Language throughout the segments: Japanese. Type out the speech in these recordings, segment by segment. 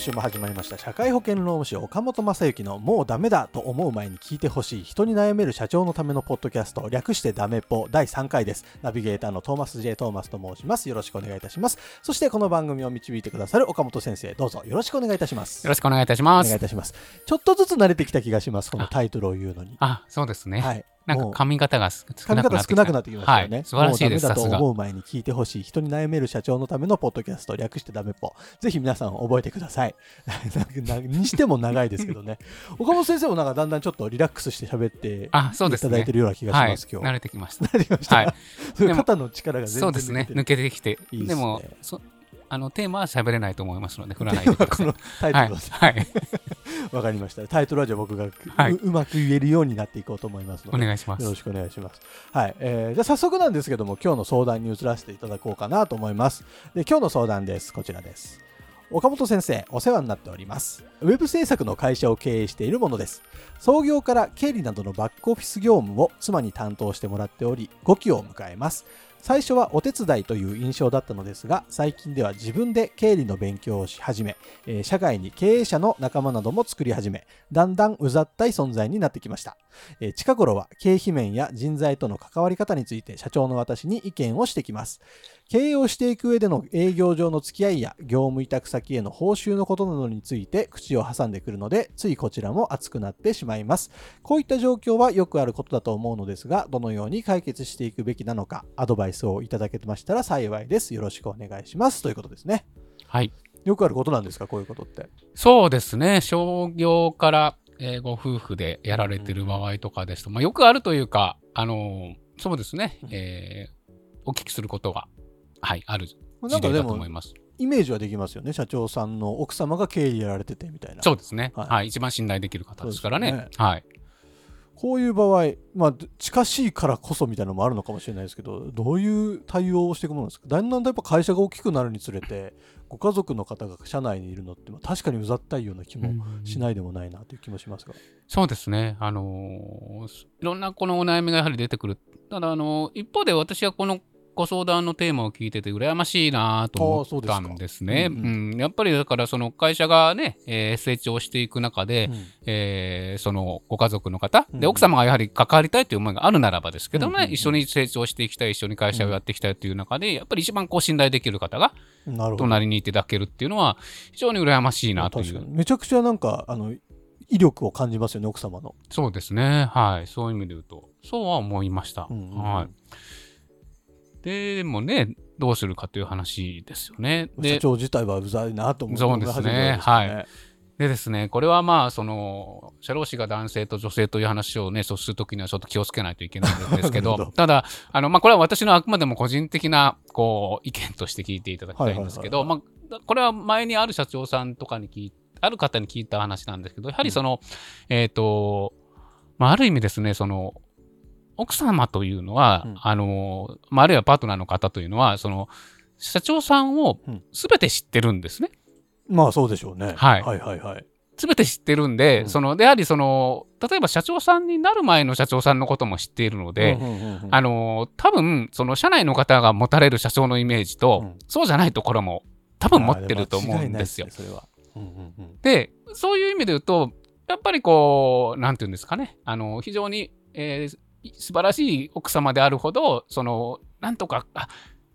週も始まりました社会保険労務士岡本正幸のもうダメだと思う前に聞いてほしい人に悩める社長のためのポッドキャスト略してダメっぽ第3回です。ナビゲーターのトーマス J トーマスと申します。よろしくお願いいたします。そしてこの番組を導いてくださる岡本先生どうぞよろしくお願いいたします。よろしくお願いいたしまお願いす。いたします。ちょっとずつ慣れてきた気がしますこのタイトルを言うのに。あ、そうですね。はいなんかもう髪型が少髪なくなってきた型少なくなってきましたよね。はい、素晴らしいです。もうダメだと。思う前に聞いてほしい人に悩める社長のためのポッドキャスト略してダメっぽ。ぜひ皆さん覚えてください。にしても長いですけどね。岡本先生もなんかだんだんちょっとリラックスして喋ってあ、そうですね。いただいてるような気がしはい、ます、今日。慣れてきました。慣れてきました。はい。肩の力が全然そうですね。抜けてきて。いいっすねでもそ、あのテーマは喋れないと思いますので、振らないでください。このタイトはいルです。はい。わかりました。タイトルはじゃあ僕がう,、はいうまく言えるようになっていこうと思いますので。お願いします。よろしくお願いします。はい、えーじゃあ早速なんですけども、今日の相談に移らせていただこうかなと思います。で、今日の相談です。こちらです。岡本先生、お世話になっております。ウェブ制作の会社を経営しているものです。創業から経理などのバックオフィス業務を妻に担当してもらっており、5期を迎えます。最初はお手伝いという印象だったのですが、最近では自分で経理の勉強をし始め、えー社外に経営者の仲間なども作り始め、だんだんうざったい存在になってきました。えー近頃は経費面や人材との関わり方について社長の私に意見をしてきます。経営をしていく上での営業上の付き合いや業務委託先への報酬のことなどについて口を挟んでくるので、ついこちらも熱くなってしまいます。こういった状況はよくあることだと思うのですが、どのように解決していくべきなのか、アドバイスをいただけましたら幸いです。よろしくお願いします。ということですね。はい。よくあることなんですか、こういうことって。そうですね。商業から、えーご夫婦でやられてる場合とかですと、まあ、よくあるというか、あのーそうですね。えーお聞きすることが、はい、ある事例なんかでもだと思います。イメージはできますよね。社長さんの奥様が経理やられててみたいな。そうですね、ははいい。一番信頼できる方ですからね。そうですはい。こういう場合、まあ、近しいからこそみたいなのもあるのかもしれないですけど、どういう対応をしていくものですか？だんだんやっぱ会社が大きくなるにつれて、ご家族の方が社内にいるのって、まあ、確かにうざったいような気もしないでもないなという気もしますが。そうですね。あのーいろんなこのお悩みがやはり出てくる。ただ、あのー一方で私はこのご相談のテーマを聞いてて羨ましいなと思ったんですね。やっぱりだからその会社がね、えー成長していく中で、うんえーそのご家族の方、うんで奥様がやはり関わりたいという思いがあるならばですけどね、うんうんうん一緒に成長していきたい一緒に会社をやっていきたいという中で、やっぱり一番こう信頼できる方が。隣にいていただけるっていうのは非常に羨ましいなという。めちゃくちゃなんか、あの、威力を感じますよね、奥様の。そうですね。はい。そういう意味で言うと、そうは思いました。うんうんはい。でもね、どうするかという話ですよね。社で長自体はうざいなと思そうですね。はい。でですね、これはまあ、その、社労士が男性と女性という話をね、そうするときにはちょっと気をつけないといけないんですけど ど、ただ、あの、まあ、これは私のあくまでも個人的な、こう、意見として聞いていただきたいんですけど、はいまあ、これは前にある社長さんとかに聞いある方に聞いた話なんですけど、やはりその、えっ、と、まあ、ある意味ですね、その、奥様というのは、うんあの、まあ、あるいはパートナーの方というのは、その、社長さんをうん全て知ってるんですね。まあそうでしょうね。はいはいはいはい。全て知ってるんで、うんその、でやはりその、例えば社長さんになる前の社長さんのことも知っているので、うんうんうんうんあの、多分、その社内の方が持たれる社長のイメージと、うんそうじゃないところも多分持ってると思うんですよ。ですねそれは。うんうんうんで、そういう意味で言うと、やっぱりこう、なんていうんですかね、あの、非常に、えー素晴らしい奥様であるほど、その、なんとか、あ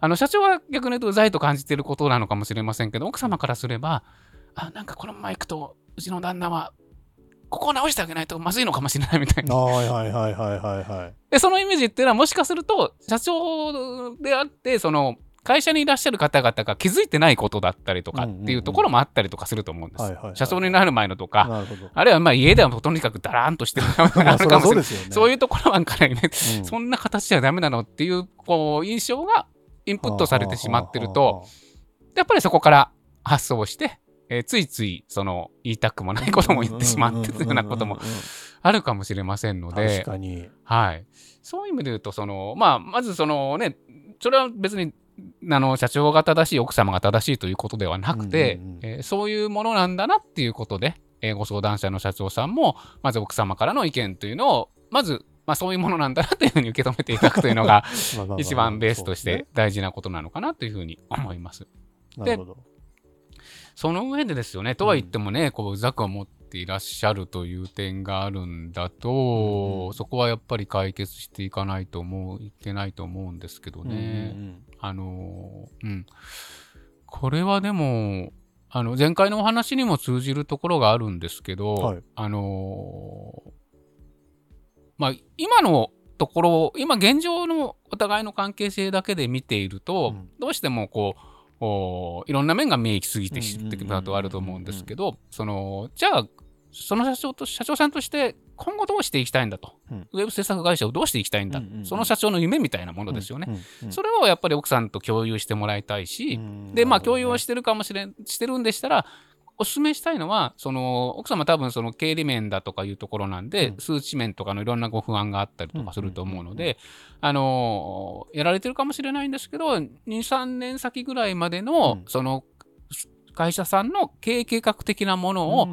あの、社長は逆に言うとうざいと感じていることなのかもしれませんけど、奥様からすれば、あ、なんかこのまま行くと、うちの旦那は、ここを直してあげないとまずいのかもしれないみたいな。はいはいはいはいはいはい。で、そのイメージっていうのはもしかすると、社長であって、その、会社にいらっしゃる方々が気づいてないことだったりとかっていうところもあったりとかすると思うんです。社長になる前のとか。あるいはまあ家ではとにかくだらーんとしてるかもしれない。そういうところばかりね、うんそんな形じゃダメなのっていうこう印象がインプットされてしまってると、やっぱりそこから発想して、えーついついその言いたくもないことも言ってしまってというようなこともあるかもしれませんの確で、かに。はい、そういう意味で言うとその、まあ、まずそのねそれは別にあの社長が正しい奥様が正しいということではなくて、うんうんうんえーそういうものなんだなっていうことで、えーご相談者の社長さんもまず奥様からの意見というのをまず、まあ、そういうものなんだなというふうに受け止めていただくというのが一番ベースとして大事なことなのかなというふうに思います。で。その上でですよね、とは言ってもね、こう、うざく思っていらっしゃるという点があるんだと、うんうんそこはやっぱり解決していかないと思う、いけないと思うんですけどね。うんあのー、うん。これはでも、あの、前回のお話にも通じるところがあるんですけど、はい。あのーまあ、今のところ、今現状のお互いの関係性だけで見ていると、うん。どうしてもこう、おいろんな面が見え行き過ぎてきてくるとあると思うんですけど、その、じゃあ、その社長と、社長さんとして今後どうしていきたいんだと、うん。ウェブ制作会社をどうしていきたいんだ、うんうんうん。その社長の夢みたいなものですよね。うんうんうん。それをやっぱり奥さんと共有してもらいたいし、で、まあ、共有をしてるかもしれん、してるんでしたら、お勧めしたいのは、その、奥様多分その経理面だとかいうところなんで、うん。数値面とかのいろんなご不安があったりとかすると思うのうん。うんで、あの、やられてるかもしれないんですけど、2、3年先ぐらいまでの、うん。その、会社さんの経営計画的なものを、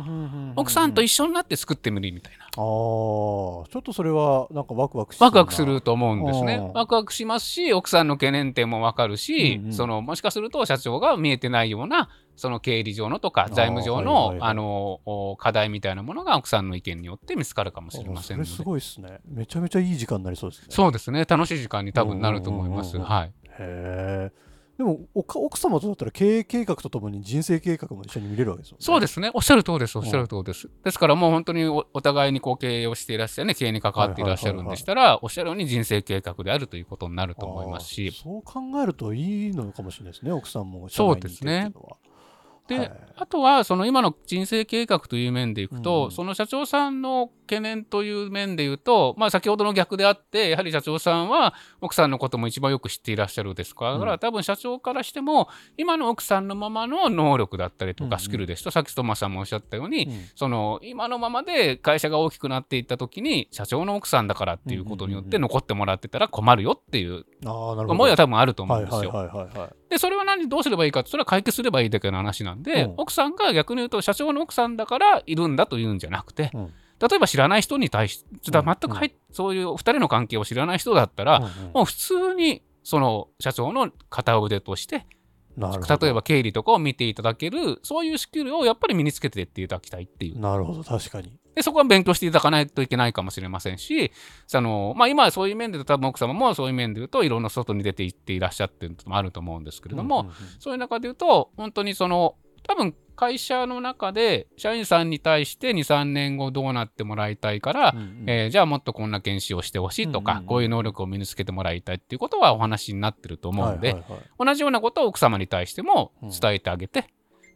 奥さんと一緒になって作ってみるみたいな。ああ、ちょっとそれはなんかワクワクワクワクすると思うんですねうん。ワクワクしますし、奥さんの懸念点もわかるし、うんうんそのもしかすると社長が見えてないような、その経理上のとか財務上のあのお課題みたいなものが奥さんの意見によって見つかるかもしれませんので。それすごいですね。めちゃめちゃいい時間になりそうですね。そうですね。楽しい時間に多分なると思います。はい。へえ。でもおか奥様とだったら経営計画とともに人生計画も一緒に見れるわけですよね。そうですね。おっしゃる通りです。おっしゃる通りです。ですからもう本当におお互いにこう経営をしていらっしゃるね、経営に関わっていらっしゃるんでしたら、おっしゃるように人生計画であるということになると思いますし、そう考えるといいのかもしれないですね。奥さんもそうですねで、はい。あとはその今の人生計画という面でいくと、うん。その社長さんの懸念という面で言うと、まあ、先ほどの逆であってやはり社長さんは奥さんのことも一番よく知っていらっしゃるですか。ら、うん。だから多分社長からしても今の奥さんのままの能力だったりとうんうん。かスキルですと、さっきトマさんもおっしゃったように、うん。その今のままで会社が大きくなっていった時に社長の奥さんだからっていうことによってうんうんうん残ってもらってたら困るよっていう思いは多分あると思うんはいですよ。で、それは何、どうすればいいかって、それは解決すればいいだけの話なんで、うん。奥さんが逆に言うと、社長の奥さんだからいるんだというんじゃなくて、うん。例えば知らない人に対して、うん。全く入っそういうお二人の関係を知らない人だったら、うんうんもう普通に、その社長の片腕として、例えば経理とかを見ていただける、そういうスキルをやっぱり身につけていっていただきたいっていう。なるほど、確かに。で、そこは勉強していただかないといけないかもしれませんし、その、まあ今はそういう面で言うと、多分奥様もそういう面で言うと、いろんな外に出ていっていらっしゃってるのもあると思うんですけれども、うんうんうん。そういう中で言うと、本当にその、多分会社の中で社員さんに対して2、3年後どうなってもらいたいから、うんうん。えーじゃあもっとこんな研修をしてほしいとか、うんうんうん。こういう能力を身につけてもらいたいっていうことはお話になってると思うんで、はいはいはい。同じようなことを奥様に対しても伝えてあげて、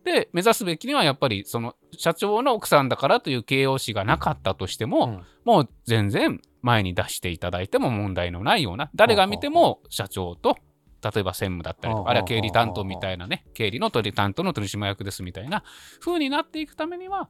で、目指すべきにはやっぱりその社長の奥さんだからという形容詞がなかったとしても、うんもう全然前に出していただいても問題のないような、誰が見ても社長と、例えば専務だったりとか、はああるいは経理担当みたいなね、経理の取り担当の取締役ですみたいな風になっていくためには、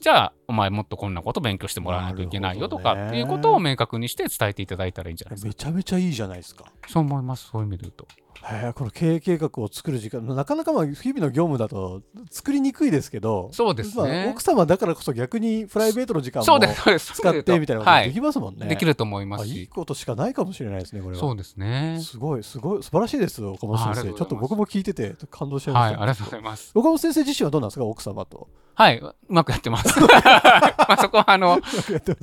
じゃあ、お前もっとこんなこと勉強してもらわないといけないよとかっていうことを明確にして伝えていただいたらいいんじゃないですか。めちゃめちゃいいじゃないですか。そう思います、そういう意味で言うと。へえこの経営計画を作る時間なかなかまあ日々の業務だと作りにくいですけどそうですねまあ奥様だからこそ逆にプライベートの時間もそうです、そうです。使ってみたいなことはいできますもんね。できると思いまあいい。ことしかないかもしれないですねこれは。そうですね。すごいすごい素晴らしいです岡本先生ちょっと僕も聞いてて感動しちゃいまはい、した、ありがとうございます。岡本先生自身はどうなんですか奥様と。はい、うまくやってます。まあそこはあの、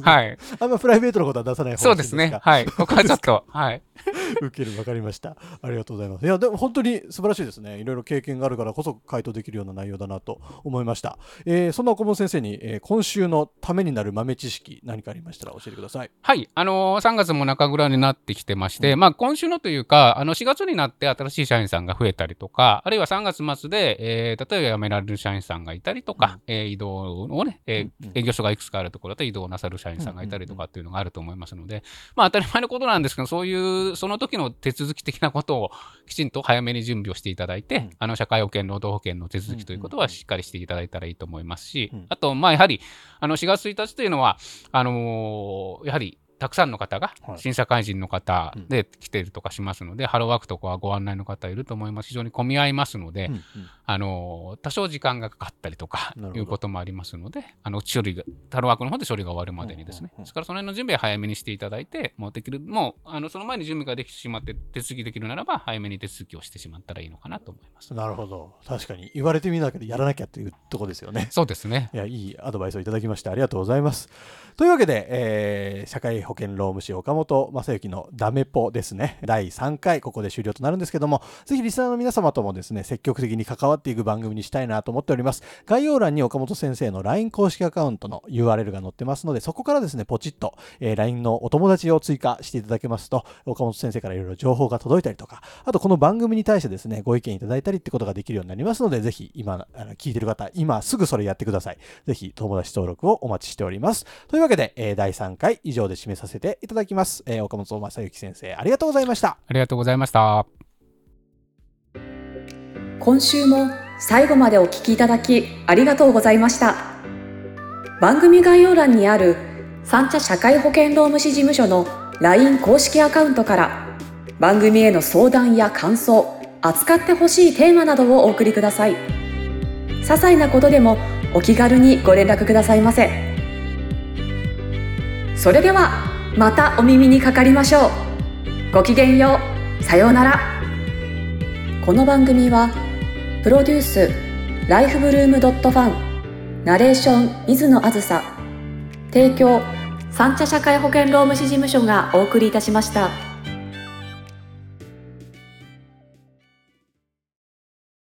はい。あんまプライベートのことは出さない方がいいそうですね。はい。ここはちょっと、はい。受けるわかりました。ありがとうございます。いや、でも本当に素晴らしいですね。いろいろ経験があるからこそ回答できるような内容だなと思いました。えーそんな岡本先生に、えー今週のためになる豆知識、何かありましたら教えてください。はい、あのー3月も中ぐらいになってきてまして、まあ、今週のというか、あの4月になって新しい社員さんが増えたりとか、あるいは3月末で、えー例えば辞められる社員さんがいたりとか、えー移動をね、えーうんうん営業所がいくつかあるところだと移動なさる社員さんがいたりとかっていうのがあると思いますので、まあ、当たり前のことなんですけど、そういう、その時の手続き的なことをきちんと早めに準備をしていただいて、うん。あの社会保険、労働保険の手続きということはしっかりしていただいたらいいと思いますし、うん。あと、まあ、やはり、あの4月1日というのは、あのーやはりたくさんの方がはい新社会人の方うんで来ているとかしますので、ハローワークとかはご案内の方いると思います。非常に混み合いますので、うんうんあのー多少時間がかかったりとかいうこともありますので、あの処理が、ハローワークの方で処理が終わるまでにですね、うんうんうんですからその辺の準備は早めにしていただいて、もうできる、もうあのその前に準備ができてしまって手続きできるならば、早めに手続きをしてしまったらいいのかなと思います。なるほど。確かに言われてみなきゃやらなきゃっていうとこですよね。そうですね。いや、いいアドバイスをいただきましてありがとうございます。というわけで、えー社会保険労務士岡本正幸のダメポですね。第3回、ここで終了となるんですけども、ぜひリスナーの皆様ともですね、積極的に関わっていく番組にしたいなと思っております。概要欄に岡本先生の LINE 公式アカウントの URL が載ってますので、そこからですね、ポチッと、えー LINE のお友達を追加していただけますと、岡本先生からいろいろ情報が届いたりとか、あとこの番組に対してですね、ご意見いただいたりってことができるようになりますので、ぜひ今、あの聞いてる方、今すぐそれやってください。ぜひ友達登録をお待ちしております。というわけで、えー第3回以上で締めさせていただきます。えー岡本正幸先生、ありがとうございました。ありがとうございました。今週も最後までお聞きいただきありがとうございました番組概要欄にある三茶社会保険労務士事務所の LINE 公式アカウントから番組への相談や感想扱ってほしいテーマなどをお送りください些細なことでもお気軽にご連絡くださいませそれではまたお耳にかかりましょう。ごきげんよう。さようなら。この番組はプロデュースライフブルームドットファンナレーション水野あずさ提供三茶社会保険労務士事務所がお送りいたしました。